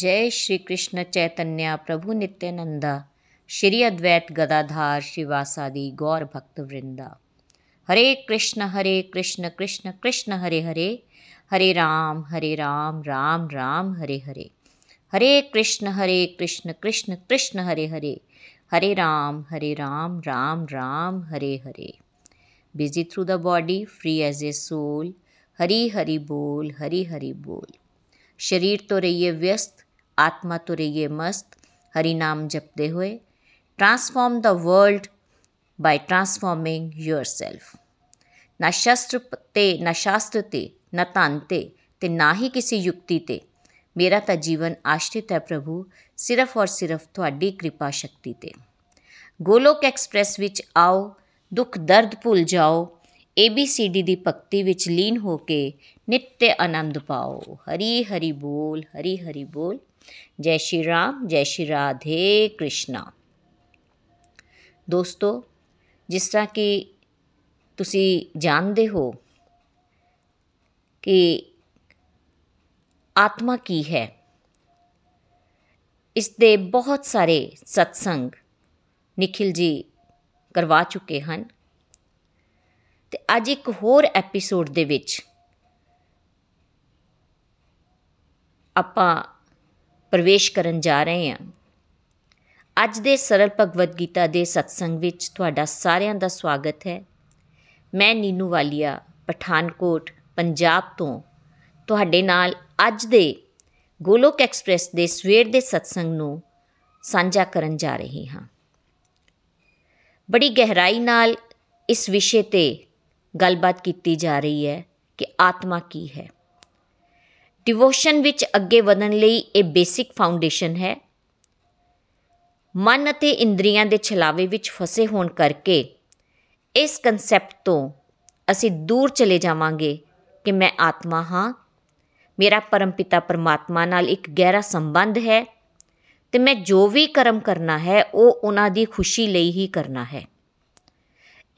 जय श्री कृष्ण चैतन्य प्रभु नित्यानंदा। श्री अद्वैत गदाधार शिवासादि गौर भक्त वृंदा Hare Krishna Hare Krishna Krishna Krishna, Hare Hare. Hare Ram Hare Ram Ram Ram, Hare Hare. Hare Krishna Hare Krishna Krishna Krishna, Hare Hare. Hare Ram Hare Ram Ram Ram, Hare Hare. Busy through the body free as a soul Hari Hari बोल, हरी हरि बोल। शरीर तो रहिए व्यस्त। ਆਤਮਾ ਤੁਰੀਏ ਮਸਤ ਹਰੀ ਨਾਮ ਜਪਦੇ ਹੋਏ transform the world by transforming yourself ਨਾ ਸ਼ਸਤਰ ਤੇ ਨਾ ਸ਼ਾਸਤਰ ਤੇ ਨਾ ਧਨ ਤੇ ਤੇ ਨਾ ਹੀ ਕਿਸੇ ਯੁਕਤੀ ਤੇ ਮੇਰਾ ਤਾਂ ਜੀਵਨ ਆਸ਼ਰਿਤ ਹੈ ਪ੍ਰਭੂ ਸਿਰਫ ਔਰ ਸਿਰਫ ਤੁਹਾਡੀ ਕਿਰਪਾ ਸ਼ਕਤੀ ਤੇ ਗੋਲੋਕ ਐਕਸਪ੍ਰੈਸ ਵਿੱਚ ਆਓ ਦੁੱਖ ਦਰਦ ਭੁੱਲ ਜਾਓ ABCD ਦੀ ਭਗਤੀ ਵਿੱਚ ਲੀਨ ਹੋ ਕੇ ਨਿੱਤ ਆਨੰਦ ਪਾਓ ਹਰੀ ਹਰੀ ਬੋਲ ਹਰੀ ਹਰੀ ਬੋਲ ਜੈ ਸ਼੍ਰੀ ਰਾਮ ਜੈ ਸ਼੍ਰੀ ਰਾਧੇ ਕ੍ਰਿਸ਼ਨਾ ਦੋਸਤੋ ਜਿਸ ਤਰ੍ਹਾਂ ਕਿ ਤੁਸੀਂ ਜਾਣਦੇ ਹੋ ਕਿ ਆਤਮਾ ਕੀ ਹੈ ਇਸ ਦੇ ਬਹੁਤ ਸਾਰੇ ਸਤਸੰਗ ਨikhil ji ਕਰਵਾ ਚੁੱਕੇ ਹਨ ਤੇ ਅੱਜ ਇੱਕ ਹੋਰ ਐਪੀਸੋਡ ਦੇ ਵਿੱਚ ਆਪਾਂ ਪ੍ਰਵੇਸ਼ ਕਰਨ ਜਾ ਰਹੇ ਹਾਂ। ਅੱਜ ਦੇ ਸਰਲ ਭਗਵਦ ਗੀਤਾ ਦੇ ਸਤਸੰਗ ਵਿੱਚ ਤੁਹਾਡਾ ਸਾਰਿਆਂ ਦਾ ਸਵਾਗਤ ਹੈ। ਮੈਂ ਨੀਨੂ ਵਾਲੀਆ, ਪਠਾਨਕੋਟ, ਪੰਜਾਬ ਤੋਂ। ਤੁਹਾਡੇ ਨਾਲ ਅੱਜ ਦੇ ਗੋਲੋਕ ਐਕਸਪ੍ਰੈਸ ਦੇ ਸਵੇਰ ਦੇ ਸਤਸੰਗ ਨੂੰ ਸਾਂਝਾ ਕਰਨ ਜਾ ਰਹੀ ਹਾਂ। ਬੜੀ ਗਹਿਰਾਈ ਨਾਲ ਇਸ ਵਿਸ਼ੇ ਤੇ ਗੱਲਬਾਤ ਕੀਤੀ ਜਾ ਰਹੀ ਹੈ ਕਿ ਆਤਮਾ ਕੀ ਹੈ। ਡਿਵੋਸ਼ਨ ਵਿੱਚ ਅੱਗੇ ਵਧਣ ਲਈ ਇਹ ਬੇਸਿਕ ਫਾਊਂਡੇਸ਼ਨ ਹੈ। ਮਨ ਅਤੇ ਇੰਦਰੀਆਂ ਦੇ ਛਲਾਵੇ ਵਿੱਚ ਫਸੇ ਹੋਣ ਕਰਕੇ ਇਸ ਕਨਸੈਪਟ ਤੋਂ ਅਸੀਂ ਦੂਰ ਚਲੇ ਜਾਵਾਂਗੇ ਕਿ ਮੈਂ ਆਤਮਾ ਹਾਂ। ਮੇਰਾ ਪਰਮਪਿਤਾ ਪਰਮਾਤਮਾ ਨਾਲ ਇੱਕ ਗਹਿਰਾ ਸੰਬੰਧ ਹੈ ਤੇ ਮੈਂ ਜੋ ਵੀ ਕਰਮ ਕਰਨਾ ਹੈ, ਉਹ ਉਹਨਾਂ ਦੀ ਖੁਸ਼ੀ ਲਈ ਹੀ ਕਰਨਾ ਹੈ।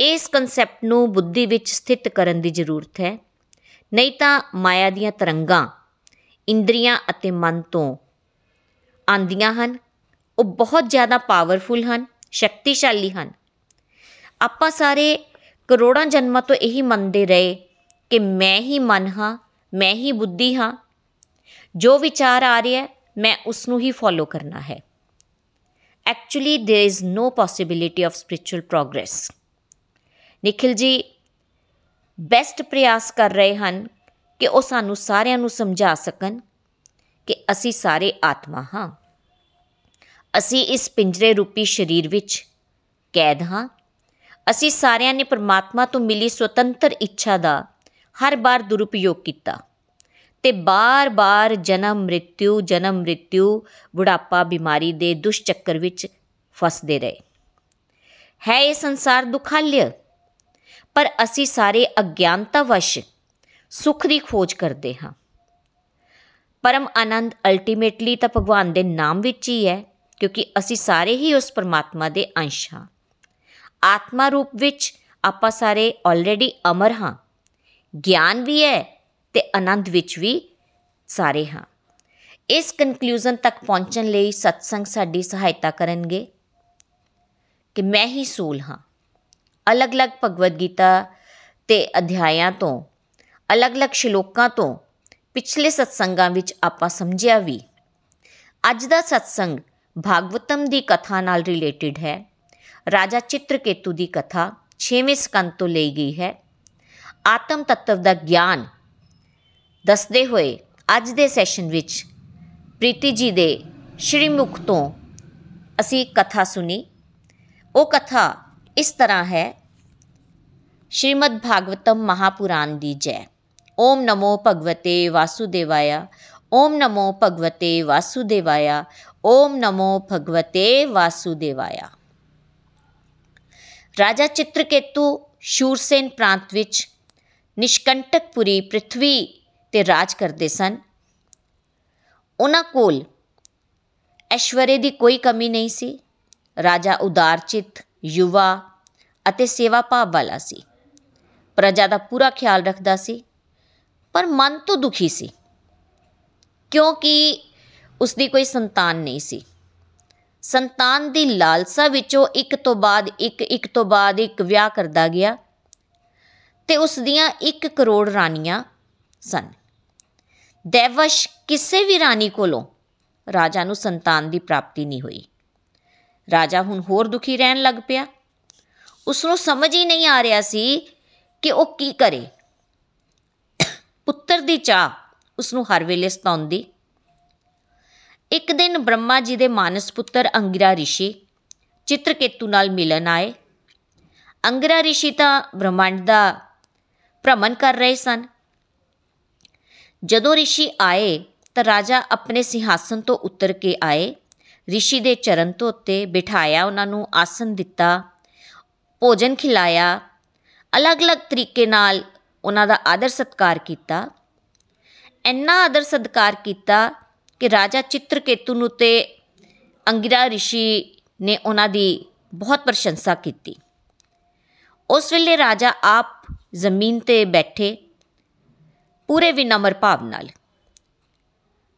ਇਸ ਕਨਸੈਪਟ ਨੂੰ ਬੁੱਧੀ ਵਿੱਚ ਸਥਿਤ ਕਰਨ ਦੀ ਜ਼ਰੂਰਤ ਹੈ। ਨਹੀਂ ਤਾਂ ਮਾਇਆ ਦੀਆਂ ਤਰੰਗਾਂ ਇੰਦਰੀਆਂ ਅਤੇ ਮਨ ਤੋਂ ਆਂਦੀਆਂ ਹਨ ਉਹ ਬਹੁਤ ਜ਼ਿਆਦਾ ਪਾਵਰਫੁਲ ਹਨ ਸ਼ਕਤੀਸ਼ਾਲੀ ਹਨ ਆਪਾਂ ਸਾਰੇ ਕਰੋੜਾਂ ਜਨਮਾਂ ਤੋਂ ਇਹੀ ਮੰਨਦੇ ਰਹੇ ਕਿ ਮੈਂ ਹੀ ਮਨ ਹਾਂ ਮੈਂ ਹੀ ਬੁੱਧੀ ਹਾਂ ਜੋ ਵਿਚਾਰ ਆ ਰਿਹਾ ਮੈਂ ਉਸ ਨੂੰ ਹੀ ਫੋਲੋ ਕਰਨਾ ਹੈ actually there is no possibility of spiritual progress Nikhil ji best ਪ੍ਰਯਾਸ ਕਰ ਰਹੇ ਹਨ ਕਿ ਉਹ ਸਾਨੂੰ ਸਾਰਿਆਂ ਨੂੰ ਸਮਝਾ ਸਕਣ ਕਿ ਅਸੀਂ ਸਾਰੇ ਆਤਮਾ ਹਾਂ। ਅਸੀਂ ਇਸ ਪਿੰਜਰੇ ਰੂਪੀ ਸਰੀਰ ਵਿੱਚ ਕੈਦ ਹਾਂ। ਅਸੀਂ ਸਾਰਿਆਂ ਨੇ ਪਰਮਾਤਮਾ ਤੋਂ ਮਿਲੀ ਸੁਤੰਤਰ ਇੱਛਾ ਦਾ ਹਰ ਵਾਰ ਦੁਰਉਪਯੋਗ ਕੀਤਾ ਤੇ ਬਾਰ-ਬਾਰ ਜਨਮ ਮ੍ਰਿਤਿਉ ਜਨਮ ਮ੍ਰਿਤਿਉ ਬੁਢਾਪਾ, ਬਿਮਾਰੀ ਦੇ ਦੁਸ਼ ਚੱਕਰ ਵਿੱਚ ਫਸਦੇ ਰਹੇ। ਹੈ ਇਹ ਸੰਸਾਰ ਦੁਖਾਲਿਆ? ਪਰ ਅਸੀਂ ਸਾਰੇ ਅਗਿਆਨਤਾ ਵਸ਼ ਸੁਖ ਦੀ ਖੋਜ ਕਰਦੇ ਹਾਂ। ਪਰਮ ਆਨੰਦ ਅਲਟੀਮੇਟਲੀ ਤਾਂ ਭਗਵਾਨ ਦੇ ਨਾਮ ਵਿੱਚ ਹੀ ਹੈ, ਕਿਉਂਕਿ ਅਸੀਂ ਸਾਰੇ ਹੀ ਉਸ ਪਰਮਾਤਮਾ ਦੇ ਅੰਸ਼ ਹਾਂ। ਆਤਮਾ ਰੂਪ ਵਿੱਚ ਆਪਾਂ ਸਾਰੇ ਆਲਰੇਡੀ ਅਮਰ ਹਾਂ। ਗਿਆਨ ਵੀ ਹੈ ਤੇ ਆਨੰਦ ਵਿੱਚ ਵੀ ਸਾਰੇ ਹਾਂ। ਇਸ ਕਨਕਲੂਜਨ ਤੱਕ ਪਹੁੰਚਣ ਲਈ ਸਤਸੰਗ ਸਾਡੀ ਸਹਾਇਤਾ ਕਰਨਗੇ ਕਿ ਮੈਂ ਹੀ ਸੂਲ ਹਾਂ। ਅਲੱਗ-ਅਲੱਗ ਭਗਵਦ ਗੀਤਾ ਤੇ ਅਧਿਆਇਆਂ ਤੋਂ ਅਲੱਗ-ਅਲੱਗ ਸ਼ਲੋਕਾਂ ਤੋਂ ਪਿਛਲੇ ਸਤਸੰਗਾਂ ਵਿੱਚ ਆਪਾਂ ਸਮਝਿਆ ਵੀ। ਅੱਜ ਦਾ ਸਤਸੰਗ ਭਾਗਵਤਮ ਦੀ ਕਥਾ ਨਾਲ ਰਿਲੇਟਡ ਹੈ। ਰਾਜਾ ਚਿੱਤਰਕੇਤੂ ਦੀ ਕਥਾ 6ਵੇਂ ਸਕੰਦ ਤੋਂ ਲਈ ਗਈ ਹੈ। ਆਤਮ ਤੱਤਵ ਦਾ ਗਿਆਨ ਦੱਸਦੇ ਹੋਏ ਅੱਜ ਦੇ ਸੈਸ਼ਨ ਵਿੱਚ ਪ੍ਰੀਤੀ ਜੀ ਦੇ ਸ਼੍ਰੀ ਮੁਖ ਤੋਂ ਅਸੀਂ ਕਥਾ ਸੁਣੀ। ਉਹ ਕਥਾ ਇਸ ਤਰ੍ਹਾਂ ਹੈ, ਸ਼੍ਰੀਮਦ ਭਾਗਵਤਮ ਮਹਾਪੁਰਾਣ ਦੀ ਜੈ। ਓਮ ਨਮੋ ਭਗਵਤੇ ਵਾਸੁਦੇਵਾਇਆ ਓਮ ਨਮੋ ਭਗਵਤੇ ਵਾਸੁਦੇਵਾਇਆ ਓਮ ਨਮੋ ਭਗਵਤੇ ਵਾਸੁਦੇਵਾਇਆ ਰਾਜਾ ਚਿਤ੍ਰਕੇਤੂ ਸ਼ੂਰਸੇਨ ਪ੍ਰਾਂਤ ਵਿੱਚ ਨਿਸ਼ਕੰਟਕਪੁਰੀ ਪ੍ਰithvi ਤੇ ਰਾਜ ਕਰਦੇ ਸਨ ਉਹਨਾਂ ਕੋਲ ਐਸ਼ਵਰੇ ਦੀ ਕੋਈ ਕਮੀ ਨਹੀਂ ਸੀ ਰਾਜਾ ਉਦਾਰਚਿਤ ਯੁਵਾ ਅਤੇ ਸੇਵਾ ਭਾਵ ਵਾਲਾ ਸੀ ਪ੍ਰਜਾ ਦਾ ਪੂਰਾ ਖਿਆਲ ਰੱਖਦਾ ਸੀ ਪਰ ਮਨ ਤੋਂ ਦੁਖੀ ਸੀ। ਕਿਉਂਕਿ ਉਸ ਦੀ ਕੋਈ ਸੰਤਾਨ ਨਹੀਂ ਸੀ। ਸੰਤਾਨ ਦੀ ਲਾਲਸਾ ਵਿੱਚੋਂ ਇੱਕ ਤੋਂ ਬਾਅਦ ਇੱਕ ਇੱਕ ਤੋਂ ਬਾਅਦ ਇੱਕ ਵਿਆਹ ਕਰਦਾ ਗਿਆ ਤੇ ਉਸ ਦੀਆਂ 1 ਕਰੋੜ ਰਾਣੀਆਂ ਸਨ। ਦੇਵਸ਼ ਕਿਸੇ ਵੀ ਰਾਣੀ ਕੋਲੋਂ ਰਾਜਾ ਨੂੰ ਸੰਤਾਨ ਦੀ ਪ੍ਰਾਪਤੀ ਨਹੀਂ ਹੋਈ। ਰਾਜਾ ਹੁਣ ਹੋਰ ਦੁਖੀ ਰਹਿਣ ਲੱਗ ਪਿਆ। ਉਸ ਨੂੰ ਸਮਝ ਹੀ ਨਹੀਂ ਆ ਰਿਹਾ ਸੀ ਕਿ ਉਹ ਕੀ ਕਰੇ। ਪੁੱਤਰ ਦੀ ਚਾਹ ਉਸ ਨੂੰ ਹਰ ਵੇਲੇ ਸਤਾਉਂਦੀ। ਇੱਕ ਦਿਨ ਬ੍ਰਹਮਾ ਜੀ ਦੇ ਮਾਨਸ ਪੁੱਤਰ ਅੰਗਿਰਾ ਰਿਸ਼ੀ ਚਿਤ੍ਰਕੇਤੂ ਨਾਲ ਮਿਲਣ ਆਏ। ਅੰਗਿਰਾ ਰਿਸ਼ੀ ਤਾਂ ਬ੍ਰਹਮੰਡ ਦਾ ਭ੍ਰਮਣ ਕਰ ਰਹੇ ਸਨ। ਜਦੋਂ ਰਿਸ਼ੀ ਆਏ ਤਾਂ ਰਾਜਾ ਆਪਣੇ ਸਿੰਘਾਸਨ ਤੋਂ ਉਤਰ ਕੇ ਆਏ। ਰਿਸ਼ੀ ਦੇ ਚਰਨ ਧੋਤੇ ਬਿਠਾਇਆ ਉਹਨਾਂ ਨੂੰ ਆਸਨ ਦਿੱਤਾ, ਭੋਜਨ ਖਿਲਾਇਆ। ਅਲੱਗ-ਅਲੱਗ ਤਰੀਕੇ ਨਾਲ ਉਹਨਾਂ ਦਾ ਆਦਰ ਸਤਕਾਰ ਕੀਤਾ। ਇੰਨਾ ਆਦਰ ਸਤਕਾਰ ਕੀਤਾ ਕਿ ਰਾਜਾ ਚਿੱਤਰਕੇਤੂ ਨੂੰ ਤੇ ਅੰਗਿਰਾ ਰਿਸ਼ੀ ਨੇ ਉਹਨਾਂ ਦੀ ਬਹੁਤ ਪ੍ਰਸ਼ੰਸਾ ਕੀਤੀ। ਉਸ ਵੇਲੇ ਰਾਜਾ ਆਪ ਜ਼ਮੀਨ ਤੇ ਬੈਠੇ, ਪੂਰੇ ਵਿਨਮਰ ਭਾਵ ਨਾਲ।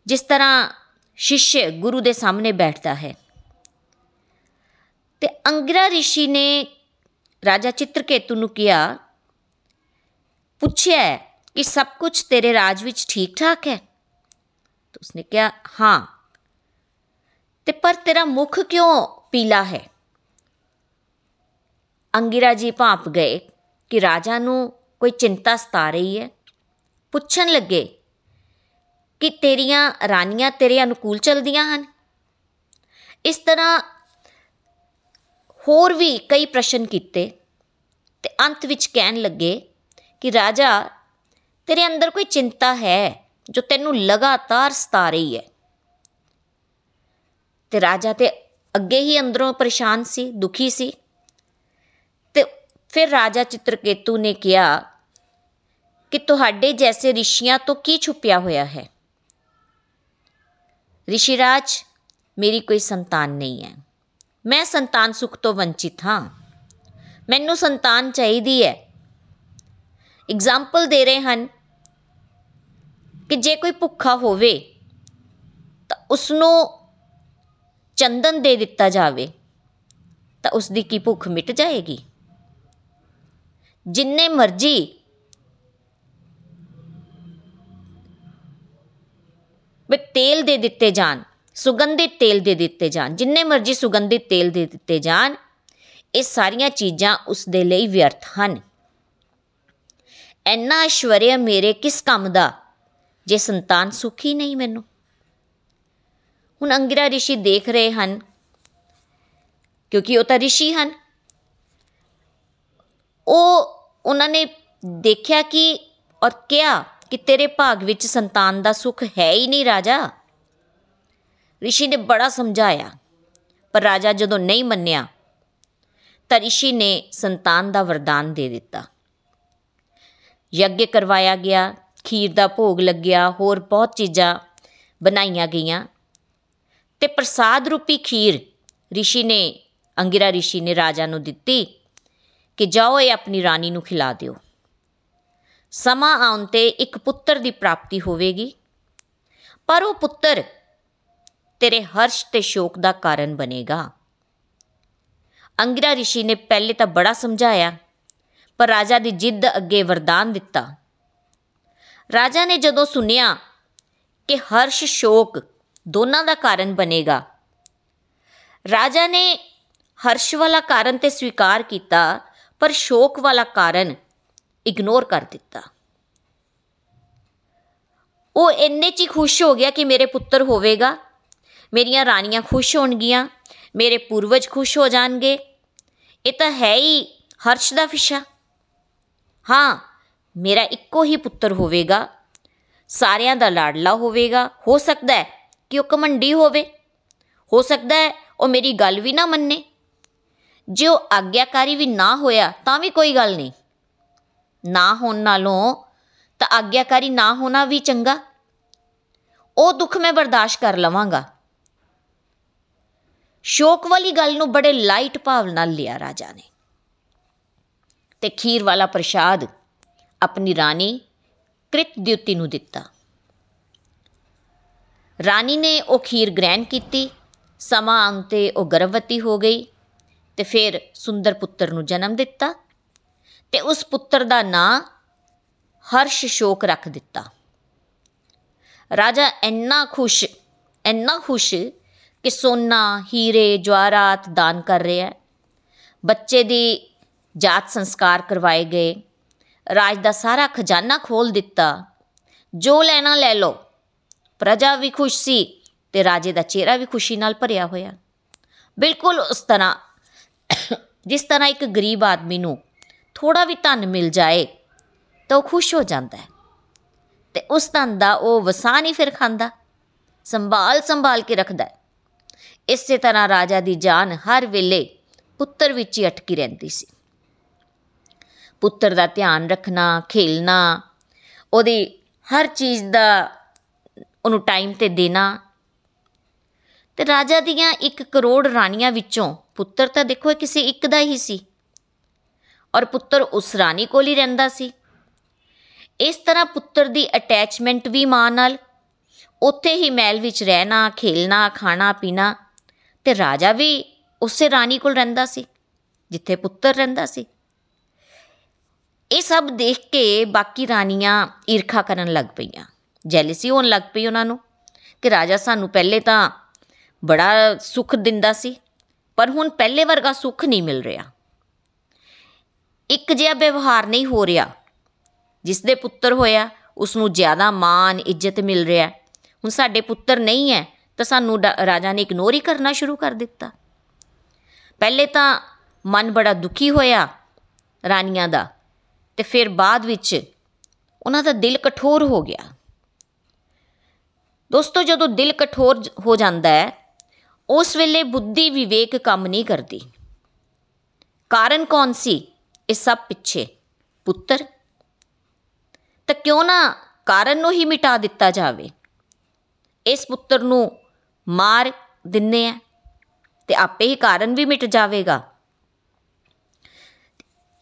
ਜਿਸ ਤਰ੍ਹਾਂ ਸ਼ਿਸ਼ ਗੁਰੂ ਦੇ ਸਾਹਮਣੇ ਬੈਠਦਾ ਹੈ। ਤੇ ਅੰਗਿਰਾ ਰਿਸ਼ੀ ਨੇ ਰਾਜਾ ਚਿੱਤਰਕੇਤੂ ਨੂੰ ਕਿਹਾ ਪੁੱਛਿਆ ਕਿ ਸਭ ਕੁਝ ਤੇਰੇ ਰਾਜ ਵਿੱਚ ਠੀਕ ਠਾਕ ਹੈ ਤਾਂ ਉਸਨੇ ਕਿਹਾ ਹਾਂ ਤੇ ਪਰ ਤੇਰਾ ਮੁਖ ਕਿਉਂ ਪੀਲਾ ਹੈ ਅੰਗਿਰਾ ਜੀ ਭਾਪ ਗਏ ਕਿ ਰਾਜਾ ਨੂੰ ਕੋਈ ਚਿੰਤਾ ਸਤਾ ਰਹੀ ਹੈ ਪੁੱਛਣ ਲੱਗੇ ਕਿ ਤੇਰੀਆਂ ਰਾਨੀਆਂ ਤੇਰੇ ਅਨੁਕੂਲ ਚਲਦੀਆਂ ਹਨ ਇਸ ਤਰ੍ਹਾਂ ਹੋਰ ਵੀ ਕਈ ਪ੍ਰਸ਼ਨ ਕੀਤੇ ਤੇ ਅੰਤ ਵਿੱਚ ਕਹਿਣ ਲੱਗੇ ਕਿ ਰਾਜਾ, ਤੇਰੇ ਅੰਦਰ ਕੋਈ ਚਿੰਤਾ ਹੈ ਜੋ ਤੈਨੂੰ ਲਗਾਤਾਰ ਸਤਾ ਰਹੀ ਹੈ? ਤੇ ਰਾਜਾ ਤੇ ਅੱਗੇ ਹੀ ਅੰਦਰੋਂ ਪਰੇਸ਼ਾਨ ਸੀ, ਦੁਖੀ ਸੀ। ਤੇ ਫਿਰ ਰਾਜਾ ਚਿੱਤਰਕੇਤੂ ਨੇ ਕਿਹਾ ਕਿ ਤੁਹਾਡੇ ਜੈਸੇ ਰਿਸ਼ੀਆਂ ਤੋਂ ਕੀ ਛੁਪਿਆ ਹੋਇਆ ਹੈ? ਰਿਸ਼ੀਰਾਜ, ਮੇਰੀ ਕੋਈ ਸੰਤਾਨ ਨਹੀਂ ਹੈ। ਮੈਂ ਸੰਤਾਨ ਸੁਖ ਤੋਂ ਵੰਚਿਤ ਹਾਂ। ਮੈਨੂੰ ਸੰਤਾਨ ਚਾਹੀਦੀ ਹੈ ਐਗਜ਼ਾਮਪਲ ਦੇ ਰਹੇ ਹਨ ਕਿ ਜੇ ਕੋਈ ਭੁੱਖਾ ਹੋਵੇ ਤਾਂ ਉਸ ਨੂੰ ਚੰਦਨ ਦੇ ਦਿੱਤਾ ਜਾਵੇ, ਤਾਂ ਉਸ ਦੀ ਕੀ ਭੁੱਖ ਮਿਟ ਜਾਏਗੀ? ਜਿੰਨੇ ਮਰਜ਼ੀ ਵੇ ਤੇਲ ਦੇ ਦਿੱਤੇ ਜਾਣ, ਸੁਗੰਧਿਤ ਤੇਲ ਦੇ ਦਿੱਤੇ ਜਾਣ, ਜਿੰਨੇ ਮਰਜ਼ੀ ਸੁਗੰਧਿਤ ਤੇਲ ਦੇ ਦਿੱਤੇ ਜਾਣ, ਇਹ ਸਾਰੀਆਂ ਚੀਜ਼ਾਂ ਉਸ ਦੇ ਲਈ ਵਿਅਰਥ ਹਨ। ਐਨਾ ਐਸ਼ਵਰਿਆ ਮੇਰੇ ਕਿਸ ਕੰਮ ਦਾ? ਜੇ ਸੰਤਾਨ ਸੁਖੀ ਨਹੀਂ ਮੈਨੂੰ। ਹੁਣ ਅੰਗਿਰਾ ਰਿਸ਼ੀ ਦੇਖ ਰਹੇ ਹਨ। ਕਿਉਂਕਿ ਉਹ ਤਾਂ ਰਿਸ਼ੀ ਹਨ। ਉਹ, ਉਹਨਾਂ ਨੇ ਦੇਖਿਆ ਕਿ ਔਰ ਕਿਹਾ ਕਿ ਤੇਰੇ ਭਾਗ ਵਿੱਚ ਸੰਤਾਨ ਦਾ ਸੁਖ ਹੈ ਹੀ ਨਹੀਂ ਰਾਜਾ। ਰਿਸ਼ੀ ਨੇ ਬੜਾ ਸਮਝਾਇਆ, ਪਰ ਰਾਜਾ ਜਦੋਂ ਨਹੀਂ ਮੰਨਿਆ, ਤਾਂ ਰਿਸ਼ੀ ਨੇ ਸੰਤਾਨ ਦਾ ਵਰਦਾਨ ਦੇ ਦਿੱਤਾ। ਯੱਗ ਕਰਵਾਇਆ ਗਿਆ, ਖੀਰ ਦਾ ਭੋਗ ਲੱਗਿਆ, ਹੋਰ ਬਹੁਤ ਚੀਜ਼ਾਂ ਬਣਾਈਆਂ ਗਈਆਂ। ਤੇ ਪ੍ਰਸਾਦ ਰੂਪੀ ਖੀਰ ਰਿਸ਼ੀ ਨੇ, ਅੰਗਿਰਾ ਰਿਸ਼ੀ ਨੇ ਰਾਜਾ ਨੂੰ ਦਿੱਤੀ ਕਿ ਜਾਓ ਇਹ ਆਪਣੀ ਰਾਣੀ ਨੂੰ ਖਿਲਾ ਦਿਓ। ਸਮਾਂ ਆਉਣ ਤੇ ਇੱਕ ਪੁੱਤਰ ਦੀ ਪ੍ਰਾਪਤੀ ਹੋਵੇਗੀ, ਪਰ ਉਹ ਪੁੱਤਰ ਤੇਰੇ ਹਰਸ਼ ਤੇ ਸ਼ੋਕ ਦਾ ਕਾਰਨ ਬਣੇਗਾ। ਅੰਗਿਰਾ ਰਿਸ਼ੀ ਨੇ ਪਹਿਲੇ ਤਾਂ ਬੜਾ ਸਮਝਾਇਆ ਪਰ ਰਾਜਾ ਦੀ ਜਿੱਦ ਅੱਗੇ ਵਰਦਾਨ ਦਿੱਤਾ। ਰਾਜਾ ਨੇ ਜਦੋਂ ਸੁਨਿਆ ਕਿ ਹਰਸ਼, ਸ਼ੋਕ ਦੋਨਾਂ ਦਾ ਕਾਰਨ ਬਣੇਗਾ, ਰਾਜਾ ਨੇ ਹਰਸ਼ ਵਾਲਾ ਕਾਰਨ ਤੇ ਸਵੀਕਾਰ ਕੀਤਾ, ਪਰ ਸ਼ੋਕ ਵਾਲਾ ਕਾਰਨ ਇਗਨੋਰ ਕਰ ਦਿੱਤਾ। ਉਹ ਇੰਨੇ 'ਚ ਹੀ ਖੁਸ਼ ਹੋ ਗਿਆ ਕਿ ਮੇਰੇ ਪੁੱਤਰ ਹੋਵੇਗਾ, ਮੇਰੀਆਂ ਰਾਣੀਆਂ ਖੁਸ਼ ਹੋਣਗੀਆਂ, ਮੇਰੇ ਪੂਰਵਜ ਖੁਸ਼ ਹੋ ਜਾਣਗੇ। ਇਹ ਤਾਂ ਹੈ ਹੀ ਹਰਸ਼ ਦਾ ਵਿਸ਼ਾ ਹਾਂ, ਮੇਰਾ ਇੱਕੋ ਹੀ ਪੁੱਤਰ ਹੋਵੇਗਾ। ਸਾਰਿਆਂ ਦਾ ਲਾਡਲਾ ਹੋਵੇਗਾ। ਹੋ ਸਕਦਾ ਹੈ ਕਿ ਉਹ ਕਮੰਡੀ ਹੋਵੇ। ਹੋ ਸਕਦਾ ਹੈ ਉਹ ਮੇਰੀ ਗੱਲ ਵੀ ਨਾ ਮੰਨੇ। ਜੇ ਉਹ ਆਗਿਆਕਾਰੀ ਵੀ ਨਾ ਹੋਇਆ, ਤਾਂ ਵੀ ਕੋਈ ਗੱਲ ਨਹੀਂ। ਨਾ ਹੋਣ ਨਾਲੋਂ ਤਾਂ ਆਗਿਆਕਾਰੀ ਨਾ ਹੋਣਾ ਵੀ ਚੰਗਾ। ਉਹ ਦੁੱਖ ਮੈਂ ਬਰਦਾਸ਼ਤ ਕਰ ਲਵਾਂਗਾ। ਸ਼ੋਕ ਵਾਲੀ ਗੱਲ ਨੂੰ ਬੜੇ ਲਾਈਟ ਭਾਵ ਨਾਲ ਲਿਆ ਰਾਜਾ ਨੇ। ਤੇ ਖੀਰ ਵਾਲਾ ਪ੍ਰਸ਼ਾਦ ਆਪਣੀ ਰਾਣੀ ਕ੍ਰਿਤ ਦਿਉਤੀ ਨੂੰ ਦਿੱਤਾ। ਰਾਣੀ ਨੇ ਉਹ ਖੀਰ ਗ੍ਰਹਿਣ ਕੀਤੀ, ਸਮਾਂ ਆਉਣ ਤੇ ਉਹ ਗਰਭਵਤੀ ਹੋ ਗਈ ਤੇ ਫਿਰ ਸੁੰਦਰ ਪੁੱਤਰ ਨੂੰ ਜਨਮ ਦਿੱਤਾ ਤੇ ਉਸ ਪੁੱਤਰ ਦਾ ਨਾਂ ਹਰਸ਼ ਸ਼ੋਕ ਰੱਖ ਦਿੱਤਾ। ਰਾਜਾ ਇੰਨਾ ਖੁਸ਼ ਇੰਨਾ ਖੁਸ਼ ਕਿ ਸੋਨਾ, ਹੀਰੇ, ਜਵਾਹਰਾਤ ਦਾਨ ਕਰ ਰਿਹਾ ਹੈ। ਬੱਚੇ ਦੀ ਜਾਤ ਸੰਸਕਾਰ ਕਰਵਾਏ ਗਏ। ਰਾਜ ਦਾ ਸਾਰਾ ਖਜ਼ਾਨਾ ਖੋਲ ਦਿੱਤਾ। ਜੋ ਲੈਣਾ ਲੈ ਲਓ। ਪ੍ਰਜਾ ਵੀ ਖੁਸ਼ ਸੀ ਤੇ ਰਾਜੇ ਦਾ ਚਿਹਰਾ ਵੀ ਖੁਸ਼ੀ ਨਾਲ ਭਰਿਆ ਹੋਇਆ। ਬਿਲਕੁਲ ਉਸ ਤਰ੍ਹਾਂ, ਜਿਸ ਤਰ੍ਹਾਂ ਇੱਕ ਗਰੀਬ ਆਦਮੀ ਨੂੰ ਥੋੜਾ ਵੀ ਧਨ ਮਿਲ ਜਾਏ, ਤਾਂ ਉਹ ਖੁਸ਼ ਹੋ ਜਾਂਦਾ ਹੈ। ਤੇ ਉਸ ਧਨ ਦਾ ਉਹ ਵਸਾ ਨਹੀਂ ਫਿਰ ਖਾਂਦਾ, ਸੰਭਾਲ ਸੰਭਾਲ ਕੇ ਰੱਖਦਾ ਹੈ। ਇਸੇ ਤਰ੍ਹਾਂ ਰਾਜਾ ਦੀ ਜਾਨ ਹਰ ਵੇਲੇ ਪੁੱਤਰ ਵਿੱਚ ਹੀ ਅਟਕੀ ਰਹਿੰਦੀ ਸੀ। ਪੁੱਤਰ ਦਾ ਧਿਆਨ ਰੱਖਣਾ, ਖੇਲਣਾ, ਉਹਦੀ ਹਰ ਚੀਜ਼ ਦਾ ਉਹਨੂੰ ਟਾਈਮ ਤੇ ਦੇਣਾ। ਤੇ ਰਾਜਾ ਦੀਆਂ 1 ਕਰੋੜ ਰਾਣੀਆਂ ਵਿੱਚੋਂ ਪੁੱਤਰ ਤਾਂ ਦੇਖੋ ਕਿਸੇ ਇੱਕ ਦਾ ਹੀ ਸੀ। ਔਰ ਪੁੱਤਰ ਉਸ ਰਾਣੀ ਕੋਲ ਹੀ ਰਹਿੰਦਾ ਸੀ। ਇਸ ਤਰ੍ਹਾਂ ਪੁੱਤਰ ਦੀ ਅਟੈਚਮੈਂਟ ਵੀ ਮਾਂ ਨਾਲ, ਉੱਥੇ ਹੀ ਮਹਿਲ ਵਿੱਚ ਰਹਿਣਾ, ਖੇਲਣਾ, ਖਾਣਾ, ਪੀਣਾ, ਤੇ ਰਾਜਾ ਵੀ ਉਸੇ ਰਾਣੀ ਕੋਲ ਰਹਿੰਦਾ ਸੀ, ਜਿੱਥੇ ਪੁੱਤਰ ਰਹਿੰਦਾ ਸੀ। ਇਹ ਸਭ ਦੇਖ ਕੇ ਬਾਕੀ ਰਾਣੀਆਂ ਈਰਖਾ ਕਰਨ ਲੱਗ ਪਈਆਂ। ਜੈਲਸੀ ਹੋਣ ਲੱਗ ਪਈ ਉਹਨਾਂ ਨੂੰ ਕਿ ਰਾਜਾ ਸਾਨੂੰ ਪਹਿਲੇ ਤਾਂ ਬੜਾ ਸੁੱਖ ਦਿੰਦਾ ਸੀ, ਪਰ ਹੁਣ ਪਹਿਲੇ ਵਰਗਾ ਸੁੱਖ ਨਹੀਂ ਮਿਲ ਰਿਹਾ। ਇੱਕ ਜਿਹਾ ਵਿਵਹਾਰ ਨਹੀਂ ਹੋ ਰਿਹਾ। ਜਿਸ ਦੇ ਪੁੱਤਰ ਹੋਇਆ ਉਸ ਨੂੰ ਜ਼ਿਆਦਾ ਮਾਨ ਇੱਜ਼ਤ ਮਿਲ ਰਿਹਾ। ਹੁਣ ਸਾਡੇ ਪੁੱਤਰ ਨਹੀਂ ਹੈ, ਤਾਂ ਸਾਨੂੰ ਰਾਜਾ ਨੇ ਇਗਨੋਰ ਹੀ ਕਰਨਾ ਸ਼ੁਰੂ ਕਰ ਦਿੱਤਾ। ਪਹਿਲੇ ਤਾਂ ਮਨ ਬੜਾ ਦੁਖੀ ਹੋਇਆ ਰਾਣੀਆਂ ਦਾ। ਤੇ ਫਿਰ ਬਾਅਦ ਵਿੱਚ ਉਹਨਾਂ ਦਾ ਦਿਲ ਕਠੋਰ ਹੋ ਗਿਆ। ਦੋਸਤੋ, ਜਦੋਂ ਦਿਲ ਕਠੋਰ ਹੋ ਜਾਂਦਾ ਹੈ, ਉਸ ਵੇਲੇ ਬੁੱਧੀ ਵਿਵੇਕ ਕੰਮ ਨਹੀਂ ਕਰਦੀ। ਕਾਰਨ ਕੌਣ ਸੀ? ਇਸ ਸਭ ਪਿੱਛੇ ਪੁੱਤਰ। ਤਾਂ ਕਿਉਂ ਨਾ ਕਾਰਨ ਨੂੰ ਹੀ ਮਿਟਾ ਦਿੱਤਾ ਜਾਵੇ? ਇਸ ਪੁੱਤਰ ਨੂੰ ਮਾਰ ਦਿੰਨੇ ਆ ਤੇ ਆਪੇ ਹੀ ਕਾਰਨ ਵੀ ਮਿਟ ਜਾਵੇਗਾ।